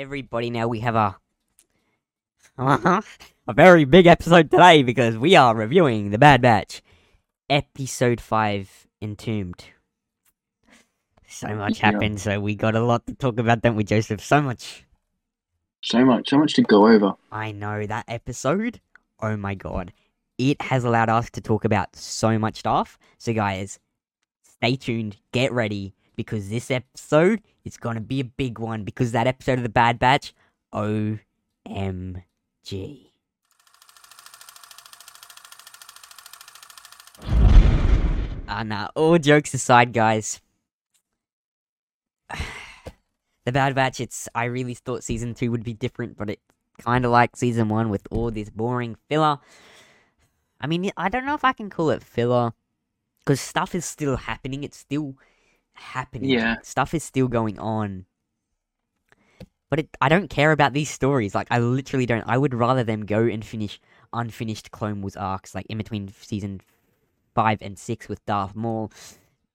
everybody. Now we have a a very big episode today because we are reviewing the Bad Batch, episode five, Entombed. So much Yeah. happened, so we got a lot to talk about, don't we, Joseph? So much. So much, so much to go over. I know that episode. Oh my god. It has allowed us to talk about so much stuff. So, guys, stay tuned, get ready, because this episode going to be a big one. Because that episode of The Bad Batch, OMG. Ah, nah, all jokes aside, guys. the Bad Batch, it's. I really thought season two would be different, but it kind of like season one with all this boring filler. I mean, I don't know if I can call it filler because stuff is still happening. It's still happening. Yeah. Stuff is still going on. But it, I don't care about these stories. Like, I literally don't. I would rather them go and finish unfinished Clone Wars arcs, like in between season five and six with Darth Maul.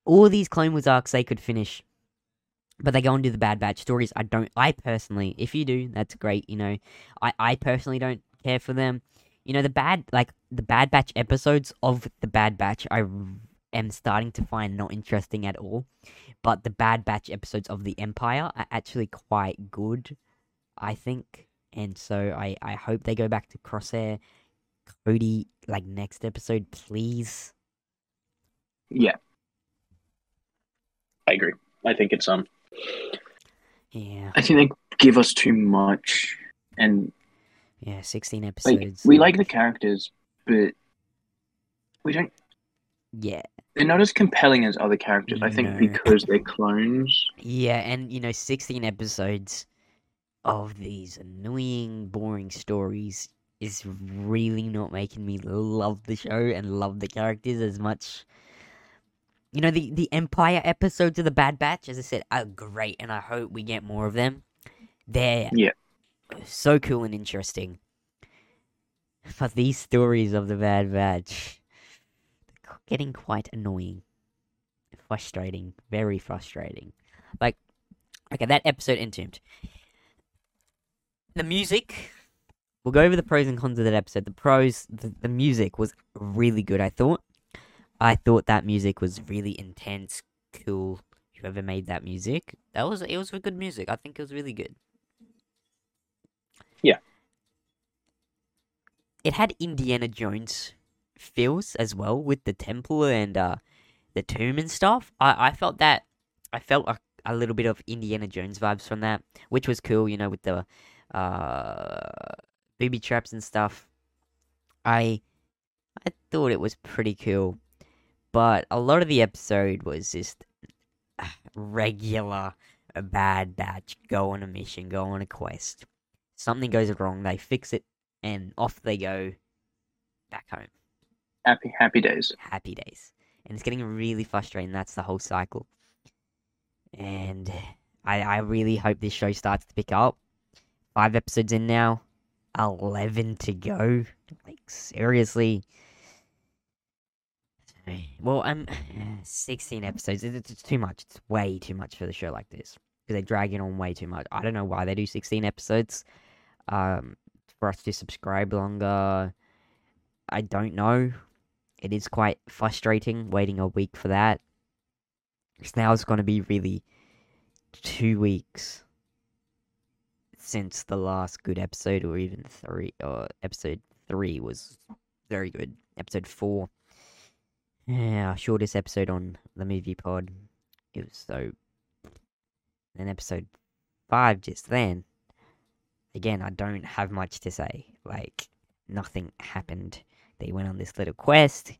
All these Clone Wars arcs they could finish but they go and do the Bad Batch stories. I don't. I personally, if you do, that's great. You know, I I personally don't care for them. You know, the bad like the Bad Batch episodes of the Bad Batch, I am starting to find not interesting at all. But the Bad Batch episodes of the Empire are actually quite good, I think. And so I I hope they go back to Crosshair, Cody, like next episode, please. Yeah. I agree. I think it's um Yeah, I think they give us too much and yeah, sixteen like episodes. we like the characters, but we don't yeah. They're not as compelling as other characters, I think No. because they're clones. Yeah, and you know, 16 episodes of these annoying, boring stories is really not making me love the show and love the characters as much. You know, the, the Empire episodes of The Bad Batch, as I said, are great, and I hope we get more of them. They're Yeah. so cool and interesting. But these stories of The Bad Batch, they're getting quite annoying. Frustrating. Very frustrating. Like, okay, that episode entombed. The music. We'll go over the pros and cons of that episode. The pros, the, the music was really good, I thought. I thought that music was really intense, cool. Whoever made that music, that was it was good music. I think it was really good. Yeah. It had Indiana Jones feels as well with the temple and uh the tomb and stuff. I I felt that I felt a, a little bit of Indiana Jones vibes from that, which was cool, you know, with the uh booby traps and stuff. I I thought it was pretty cool. But a lot of the episode was just regular a bad batch go on a mission, go on a quest. Something goes wrong, they fix it and off they go back home. Happy happy days. Happy days. And it's getting really frustrating. That's the whole cycle. And I, I really hope this show starts to pick up. Five episodes in now, 11 to go. Like, seriously. Well, um, 16 episodes. It's, it's too much. It's way too much for the show like this. Because they drag it on way too much. I don't know why they do 16 episodes. Um, for us to subscribe longer. I don't know. It is quite frustrating waiting a week for that. 'Cause now it's going to be really two weeks since the last good episode, or even three, or episode three was very good. Episode four, yeah, shortest episode on the movie pod. It was so. Then episode five, just then. Again, I don't have much to say. Like, nothing happened. They went on this little quest.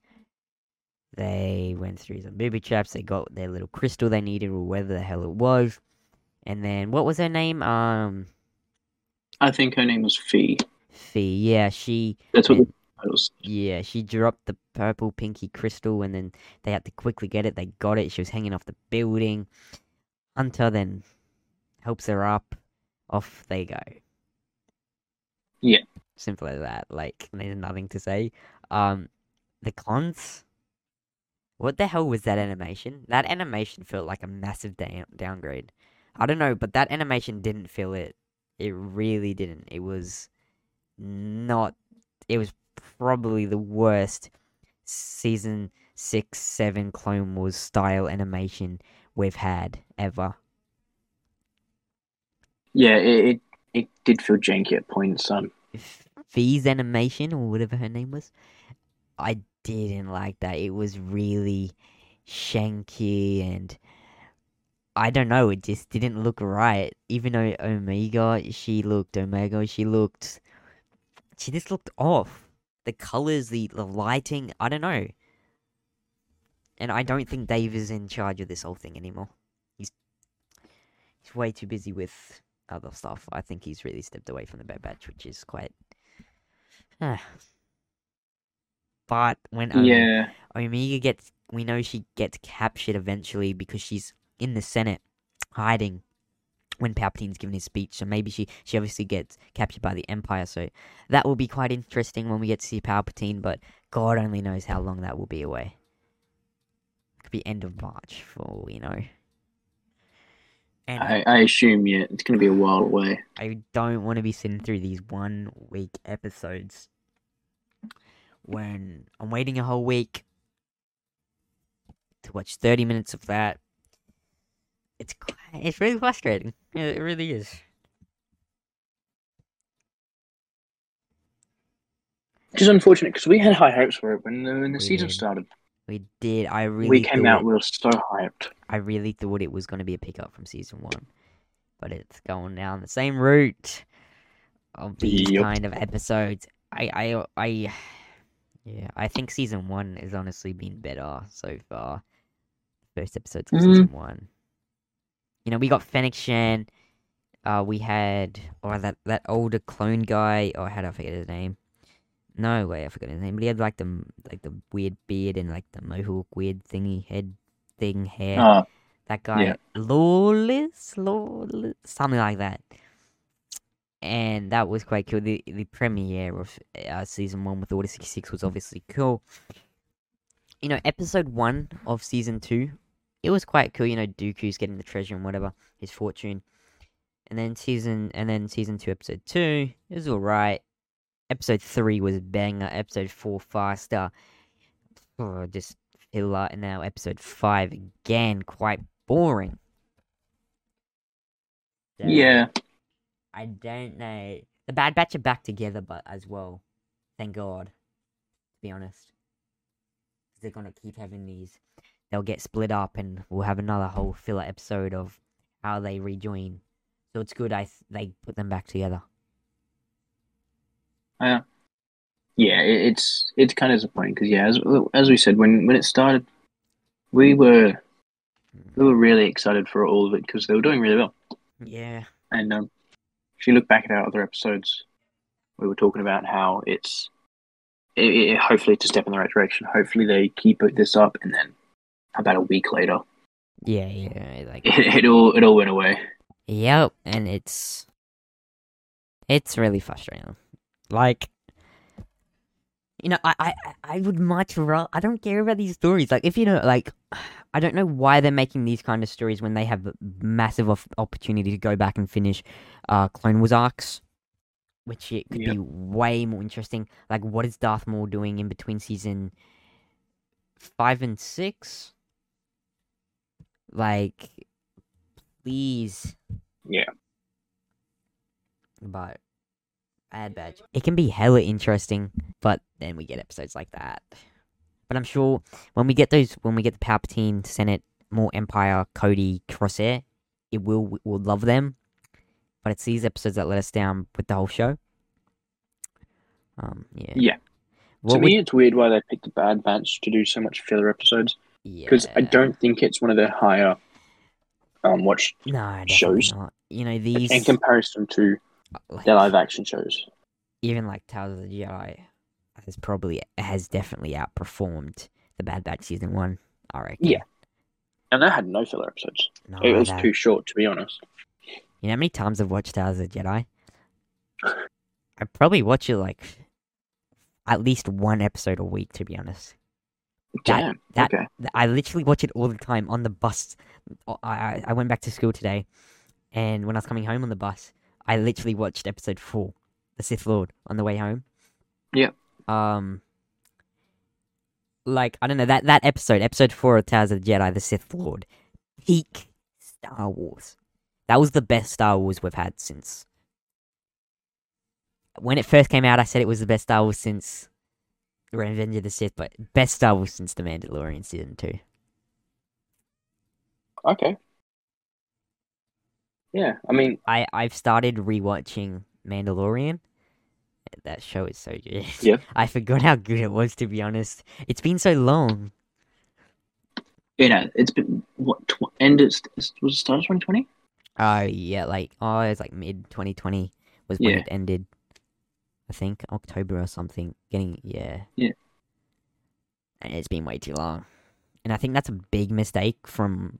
They went through some booby traps. They got their little crystal they needed, or whatever the hell it was. And then, what was her name? Um, I think her name was Phee. Phee. Yeah, she. That's what and-. Yeah, she dropped the purple pinky crystal, and then they had to quickly get it. They got it. She was hanging off the building. Hunter then helps her up. Off they go. Yeah. Simple as that. Like, there's nothing to say. Um, the cons. What the hell was that animation? That animation felt like a massive down- downgrade. I don't know, but that animation didn't feel it. It really didn't. It was not. It was probably the worst season six, seven Clone Wars style animation we've had ever. Yeah, it, it it did feel janky at points. Um, V's animation or whatever her name was, I didn't like that. It was really shanky and I don't know. It just didn't look right. Even though Omega, she looked Omega, she looked, she just looked off. The colors, the, the lighting, I don't know. And I don't think Dave is in charge of this whole thing anymore. He's he's way too busy with other stuff. I think he's really stepped away from the Bad Batch, which is quite. Ah. but when yeah, Omega gets, we know she gets captured eventually because she's in the Senate hiding when Palpatine's giving his speech. So maybe she she obviously gets captured by the Empire. So that will be quite interesting when we get to see Palpatine. But God only knows how long that will be away. Could be end of March for all we know. And I, I assume yeah, it's going to be a while away. I don't want to be sitting through these one week episodes when I'm waiting a whole week to watch 30 minutes of that. It's it's really frustrating. It really is. Which is unfortunate because we had high hopes for it when the, when the We season did. started. We did. I really we came thought, out, we were so hyped. I really thought it was going to be a pickup from season one, but it's going down the same route of these Yep. kind of episodes. I, I, I, yeah, I think season one has honestly been better so far. First episodes of Mhm. season one. You know, we got Fennec Shand. Uh, we had or that that older clone guy. Or how do I forget his name? No way, I forgot his name. But he had like the like the weird beard and like the mohawk weird thingy head thing hair. Uh, That guy, Yeah. Lawless, Lawless, something like that. And that was quite cool. The the premiere of uh, season one with Order sixty six was obviously cool. You know, episode one of season two, it was quite cool. You know, Dooku's getting the treasure and whatever his fortune, and then season and then season two, episode two, it was all right. Episode three was banger. Episode four, faster. Oh, just filler. And now episode five again, quite boring. So, yeah, I don't know. The Bad Batch are back together, but as well, thank God. To be honest, they're gonna keep having these. They'll get split up, and we'll have another whole filler episode of how they rejoin. So it's good. I th- they put them back together. Uh, yeah. It, it's it's kind of disappointing because yeah, as as we said when when it started, we hmm. were hmm. we were really excited for all of it because they were doing really well. Yeah. And um, if you look back at our other episodes, we were talking about how it's it, it, hopefully it's a step in the right direction. Hopefully they keep this up, and then about a week later, Yeah, yeah. Like it, it all it all went away. Yep, and it's it's really frustrating. Like you know, I I I would much rather. I don't care about these stories. Like if you know, like I don't know why they're making these kind of stories when they have a massive op- opportunity to go back and finish uh Clone Wars arcs, which it could Yep. be way more interesting. Like what is Darth Maul doing in between season five and six? Like, please Yeah. but Bad Batch. It can be hella interesting, but then we get episodes like that. But I'm sure when we get those, when we get the Palpatine, Senate, more Empire, Cody, Crosshair, it will we'll love them. But it's these episodes that let us down with the whole show. Um, yeah. Yeah. What to would- me, it's weird why they picked the Bad Batch to do so much filler episodes because I don't think it's one of their higher um watch no shows. not. You know these in comparison to like, live action shows. even like Tales of the Jedi has probably has definitely outperformed the Bad Batch season one. I reckon. Yeah. And they had no filler episodes. No, it was that- too short, to be honest. You know how many times I've watched Tales of the Jedi? I probably watch it like at least one episode a week, to be honest. That- Damn. that- okay. I literally watch it all the time on the bus. I, I went back to school today, and when I was coming home on the bus, I literally watched episode four, The Sith Lord, on the way home. Yeah. Um. Like I don't know that that episode, episode four of Tales of the Jedi, The Sith Lord, peak Star Wars. That was the best Star Wars we've had since. When it first came out, I said it was the best Star Wars since Revenge of the Sith, but best Star Wars since The Mandalorian season two. Okay. Yeah, I mean, I I've started rewatching Mandalorian. That show is so good. Yeah. I forgot how good it was to be honest. It's been so long. you know, it's been what tw- end it was it start of twenty twenty. Oh yeah, like oh it was like mid twenty twenty was when Yeah. it ended. I think October or something. Getting yeah. Yeah. And it's been way too long. And I think that's a big mistake from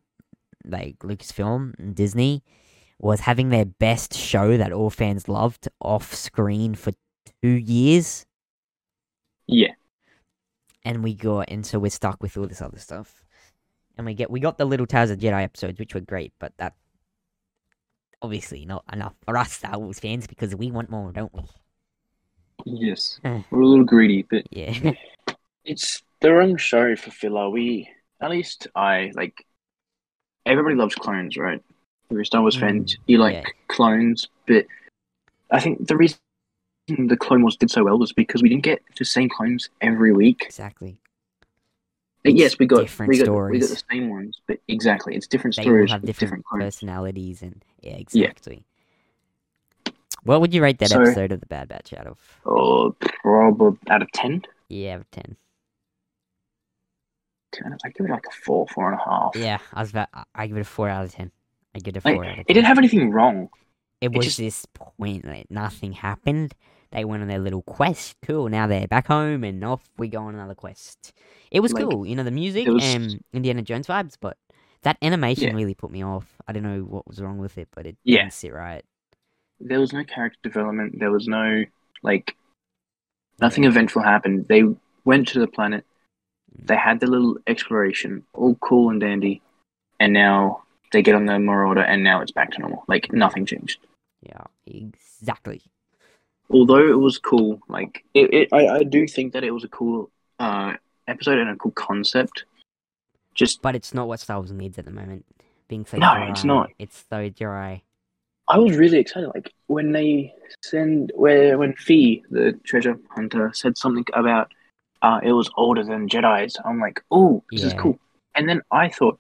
like Lucasfilm and Disney was having their best show that all fans loved off screen for two years. Yeah, and we got and so we're stuck with all this other stuff. And we get we got the little Tales of Jedi episodes, which were great, but that obviously not enough for us Star Wars fans because we want more, don't we? yes, Hmm. we're a little greedy, but Yeah. it's the wrong show for filler. We at least I like. Everybody loves clones, right? You're a Star Wars fan, Mm, you like yeah. clones, but I think the reason the Clone Wars did so well was because we didn't get the same clones every week. exactly. It's yes, we got different we got, we got the same ones, but exactly, it's different They stories have different, different personalities and yeah, Yeah. exactly. What would you rate that So- episode of the Bad Batch out of? Oh, probably out of ten. Yeah, out of ten. Ten, I give it like a four, four and a half. Yeah, I was about. I give it a four out of ten. I give it a Like, four of it didn't have anything wrong. It was just- this point that nothing happened. They went on their little quest. Cool. Now they're back home, and off we go on another quest. It was Like, cool, you know, the music it was- and Indiana Jones vibes, but that animation Yeah. really put me off. I don't know what was wrong with it, but it Yeah. didn't sit right. There was no character development. There was no like nothing eventful happened. They went to the planet. Mm. They had the little exploration, all cool and dandy, and now they get on the Marauder, and now it's back to normal. Like nothing changed. Yeah, exactly. Although it was cool, like it, it I, I do think that it was a cool uh, episode and a cool concept. Just But it's not what Star Wars needs at the moment. Being so No, dry. it's not. It's so dry. I was really excited. Like when they send where when Phee, the treasure hunter, said something about uh it was older than Jedi's. I'm like, oh, this is cool. And then I thought,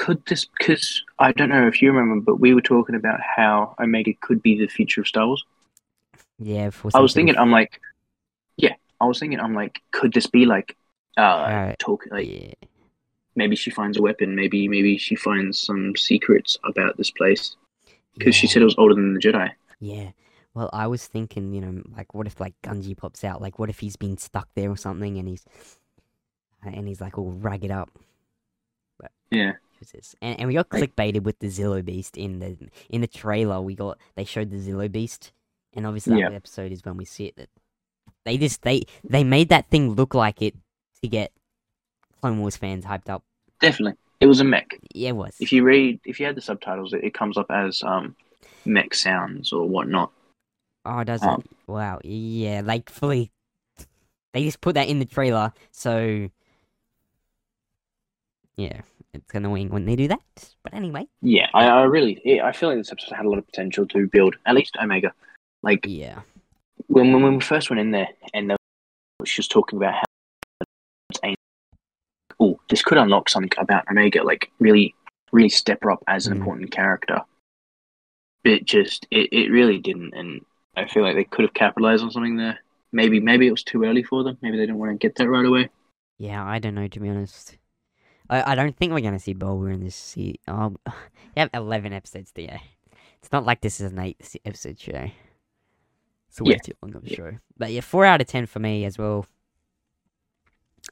could this? Because I don't know if you remember, but we were talking about how Omega could be the future of Star Wars. Yeah, for I was thinking, I'm like, yeah, I was thinking, I'm like, could this be like, uh, talk like yeah, maybe she finds a weapon, maybe maybe she finds some secrets about this place because she said it was older than the Jedi. Yeah. Well, I was thinking, you know, like, what if like Gungi pops out? Like, what if he's been stuck there or something, and he's and he's like all ragged up? Yeah. And, and we got clickbaited with the Zillo Beast in the in the trailer. We got they showed the Zillo Beast, and obviously that Yeah. episode is when we see it. That they just they they made that thing look like it to get Clone Wars fans hyped up. Definitely, it was a mech. Yeah, it was. If you read, if you had the subtitles, it, it comes up as um, mech sounds or whatnot. Oh, does Um, it? Wow. Yeah, like fully. They just put that in the trailer, so yeah, it's annoying when they do that. But anyway, Yeah, I, I really, I feel like this episode had a lot of potential to build at least Omega. Like yeah, when when, when we first went in there, and they, she was talking about how. Oh, this could unlock something about Omega. Like really, really step her up as an Mm. important character. It just, it, it really didn't, and I feel like they could have capitalized on something there. Maybe, maybe it was too early for them. Maybe they didn't want to get that right away. yeah. I don't know to be honest. I I don't think we're gonna see Bulber in this season. Oh, you have eleven episodes to go. It's not like this is an 8 episode show. It's way Yeah. too long of a Yeah. show. But yeah, four out of ten for me as well.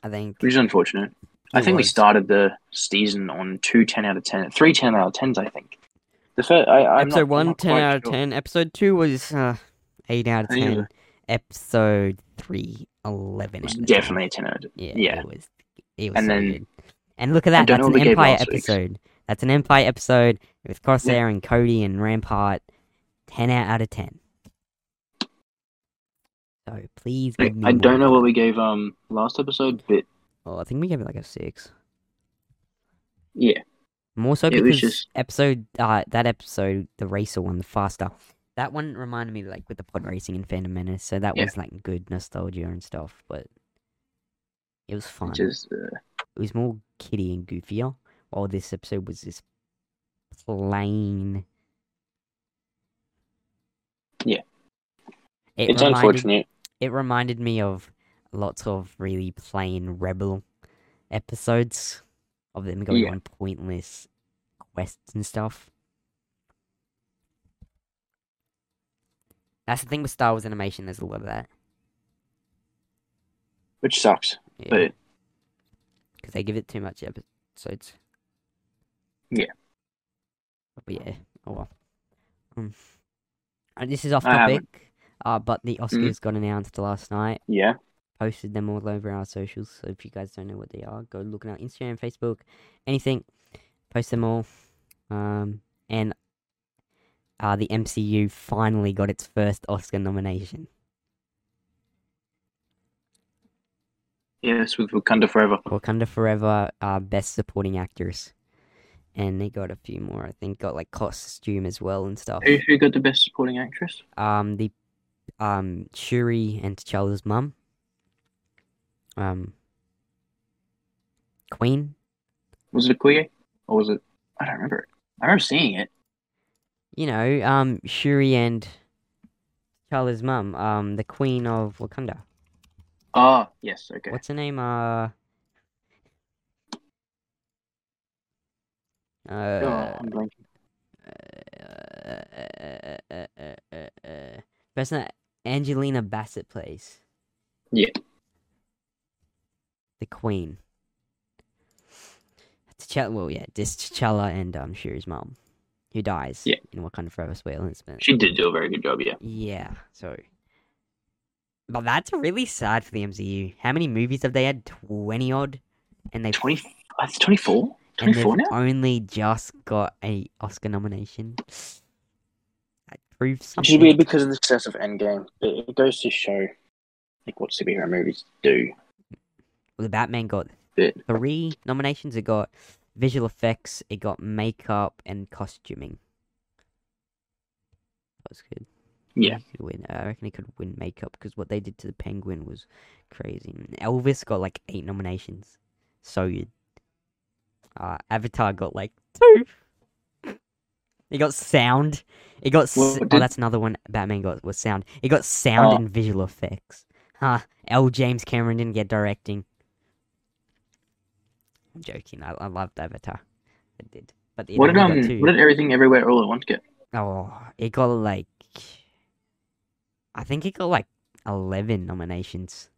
I think. which is unfortunate. I think we started the season on two 10 out of 10, three 10 out of 10s, I think. The first, I, I'm episode not, one, I'm not 10 out of sure. 10. Episode two was uh, 8 out of I think it 10. was- Episode three, 11 It was 10. definitely a 10 out of 10. Yeah, yeah. it was. It was And so then- good. And look at that. That's an what we gave Empire episode. That's an Empire episode with Crosshair and Cody and Rampart. ten out of ten. So please I, give me I don't know what we gave um last episode, but Oh, I think we gave it like a six. yeah, More so It because just- episode uh that episode, the racer one, the faster. That one reminded me like with the pod racing in Phantom Menace, so that Yeah. was like good nostalgia and stuff, but it was fun. just uh, It was more kiddie and goofier, while this episode was just plain. Yeah. It it's reminded, unfortunate. It reminded me of lots of really plain rebel episodes of them going Yeah. on pointless quests and stuff. That's the thing with Star Wars animation. There's a lot of that. which sucks. Yeah. But because they give it too much episodes. Yeah. But yeah, oh well. Um, and this is off topic, uh, but the Oscars got announced last night. yeah, Posted them all over our socials. So if you guys don't know what they are, go look at our Instagram, Facebook, anything. Post them all. Um, and uh, the MCU finally got its first Oscar nomination. Yes, with Wakanda Forever. Wakanda Forever, uh, Best Supporting Actress. And they got a few more, I think, got like costume as well and stuff. Who who got the best supporting actress? Um, the um Shuri and T'Challa's mum. Um, Queen. Was it a Okoye? Or was it? I don't remember. I remember seeing it. You know, um, Shuri and T'Challa's mum. Um, the Queen of Wakanda. Ah, yes. Okay. What's her name? Uh. oh, Uh, I'm blanking. uh, uh, uh, uh, uh, person that Angelina Bassett plays. Yeah. The Queen. T'Challa, well, yeah, this T'Challa and um, Shuri's mom, who dies. Yeah. In Wakanda Forever spoilers, but She did do a very good job. Yeah. yeah, so. But that's really sad for the MCU. How many movies have they had? Twenty odd, and they Twenty. It's twenty four. and Twenty they've four now. only just got a Oscar nomination. That proves Which something. is weird because of the success of Endgame. It goes to show, like, what superhero movies do. Well, the Batman got But three nominations. It got visual effects, it got makeup, and costuming. That was good. Yeah. He could win. I reckon he could win makeup because what they did to the Penguin was crazy. Elvis got like eight nominations. So good. Uh, Avatar got like two. He got sound. It got. Well, s- oh, that's another one. Batman got was sound. It got sound Oh. and visual effects. Huh. L. James Cameron didn't get directing. I'm joking. I, I loved Avatar. I did. But it what did um? What did everything everywhere all at once get? Oh, it got like. I think it got like 11 nominations.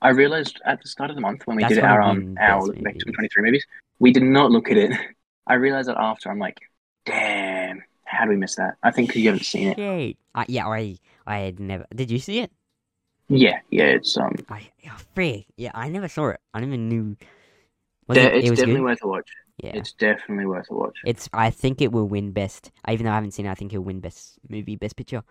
I realized at the start of the month when we That's did our um our look back to 23 movies, we did not look at it. I realized that after. I'm like, damn, how do we miss that? I think 'cause you haven't seen it. Shit. Uh, yeah, I I had never. Did you see it? Yeah, yeah, it's um, I oh, frig. Yeah, I never saw it. I never knew. De- it, it's it was definitely good. worth a watch. Yeah, It's definitely worth a watch. it's. I think it will win best. Even though I haven't seen it, I think it'll win best movie, best picture,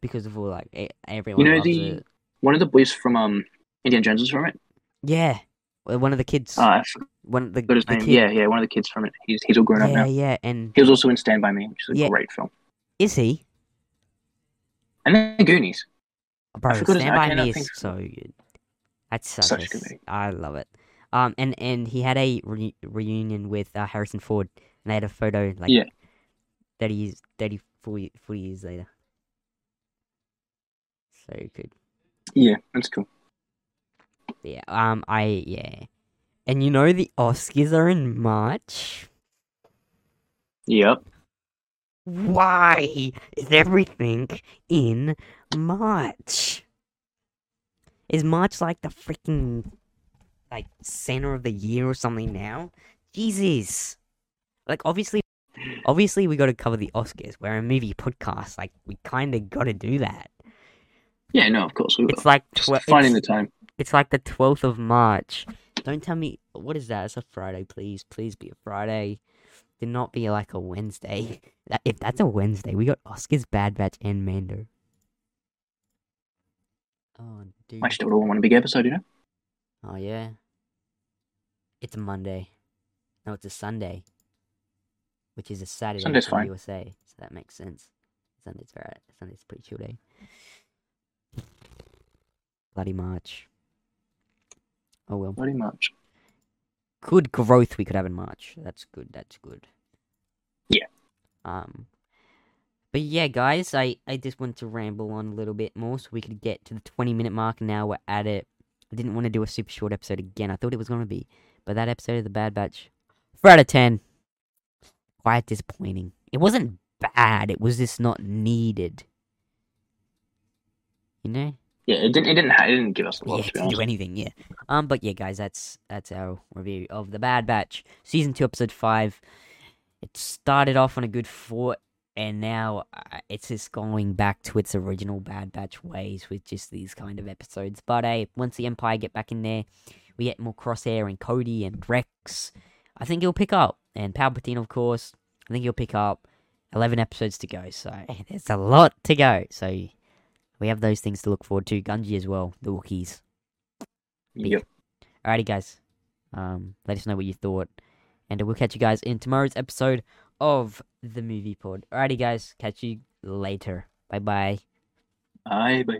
because of all like everyone You know the- it. One of the boys from um Indiana Jones from it. Yeah, one of the kids. Uh, one of the, the kid. Yeah, yeah, one of the kids from it. He's he's all grown up now. yeah. Yeah. And He was also in Stand by Me, which is a Yeah. great film. is he? And then Goonies. Bro, his- Stand by Me is think- so good. That's such, Such a good movie. I love it. Um, and and he had a re- reunion with uh, Harrison Ford, and they had a photo like Yeah. thirty years, 30, 40, 40 years later. So good. Yeah, that's cool. Yeah. Um. I yeah. And you know the Oscars are in March. Yep. Why is everything in March? Is March like the freaking like center of the year or something now? Jesus. Like obviously obviously we gotta cover the Oscars. We're a movie podcast, like we kinda gotta do that. Yeah, no, of course we will. It's like Just finding it's, the time. it's like the twelfth of March. Don't tell me what is that? It's a Friday, please. Please be a Friday. did not be like a Wednesday. That, if that's a Wednesday, we got Oscars, Bad Batch, and Mando. Oh, dude. I still don't want a big episode, you know. Oh yeah. It's a Monday. No, it's a Sunday. Which is a Saturday Sunday's for fine. USA, so that makes sense. Sunday's alright. Sunday's a pretty chill day. Bloody March. Oh well. Pretty much. Good growth we could have in March. That's good. That's good. Yeah. Um. But yeah, guys, I I just want to ramble on a little bit more so we could get to the twenty minute mark. Now we're at it. I didn't want to do a super short episode again. I thought it was gonna be, but that episode of the Bad Batch, four out of ten. Quite disappointing. It wasn't bad. It was just not needed. You know. Yeah, it didn't. It didn't. It didn't give us a lot. Yeah, it didn't do anything. Yeah. Um, but yeah, guys, that's that's our review of the Bad Batch, season two, episode five. It started off on a good foot, and now uh, it's just going back to its original Bad Batch ways with just these kind of episodes. But hey, once the Empire get back in there, we get more Crosshair and Cody and Rex. I think he'll pick up, and Palpatine, of course. I think he'll pick up. Eleven episodes to go, so there's a lot to go. So we have those things to look forward to. Gungi as well, the Wookiees. Yep. Alrighty, guys. Um, let us know what you thought, and we'll catch you guys in tomorrow's episode of the Movie Pod. Alrighty, guys. Catch you later. Bye bye. Bye. Bye.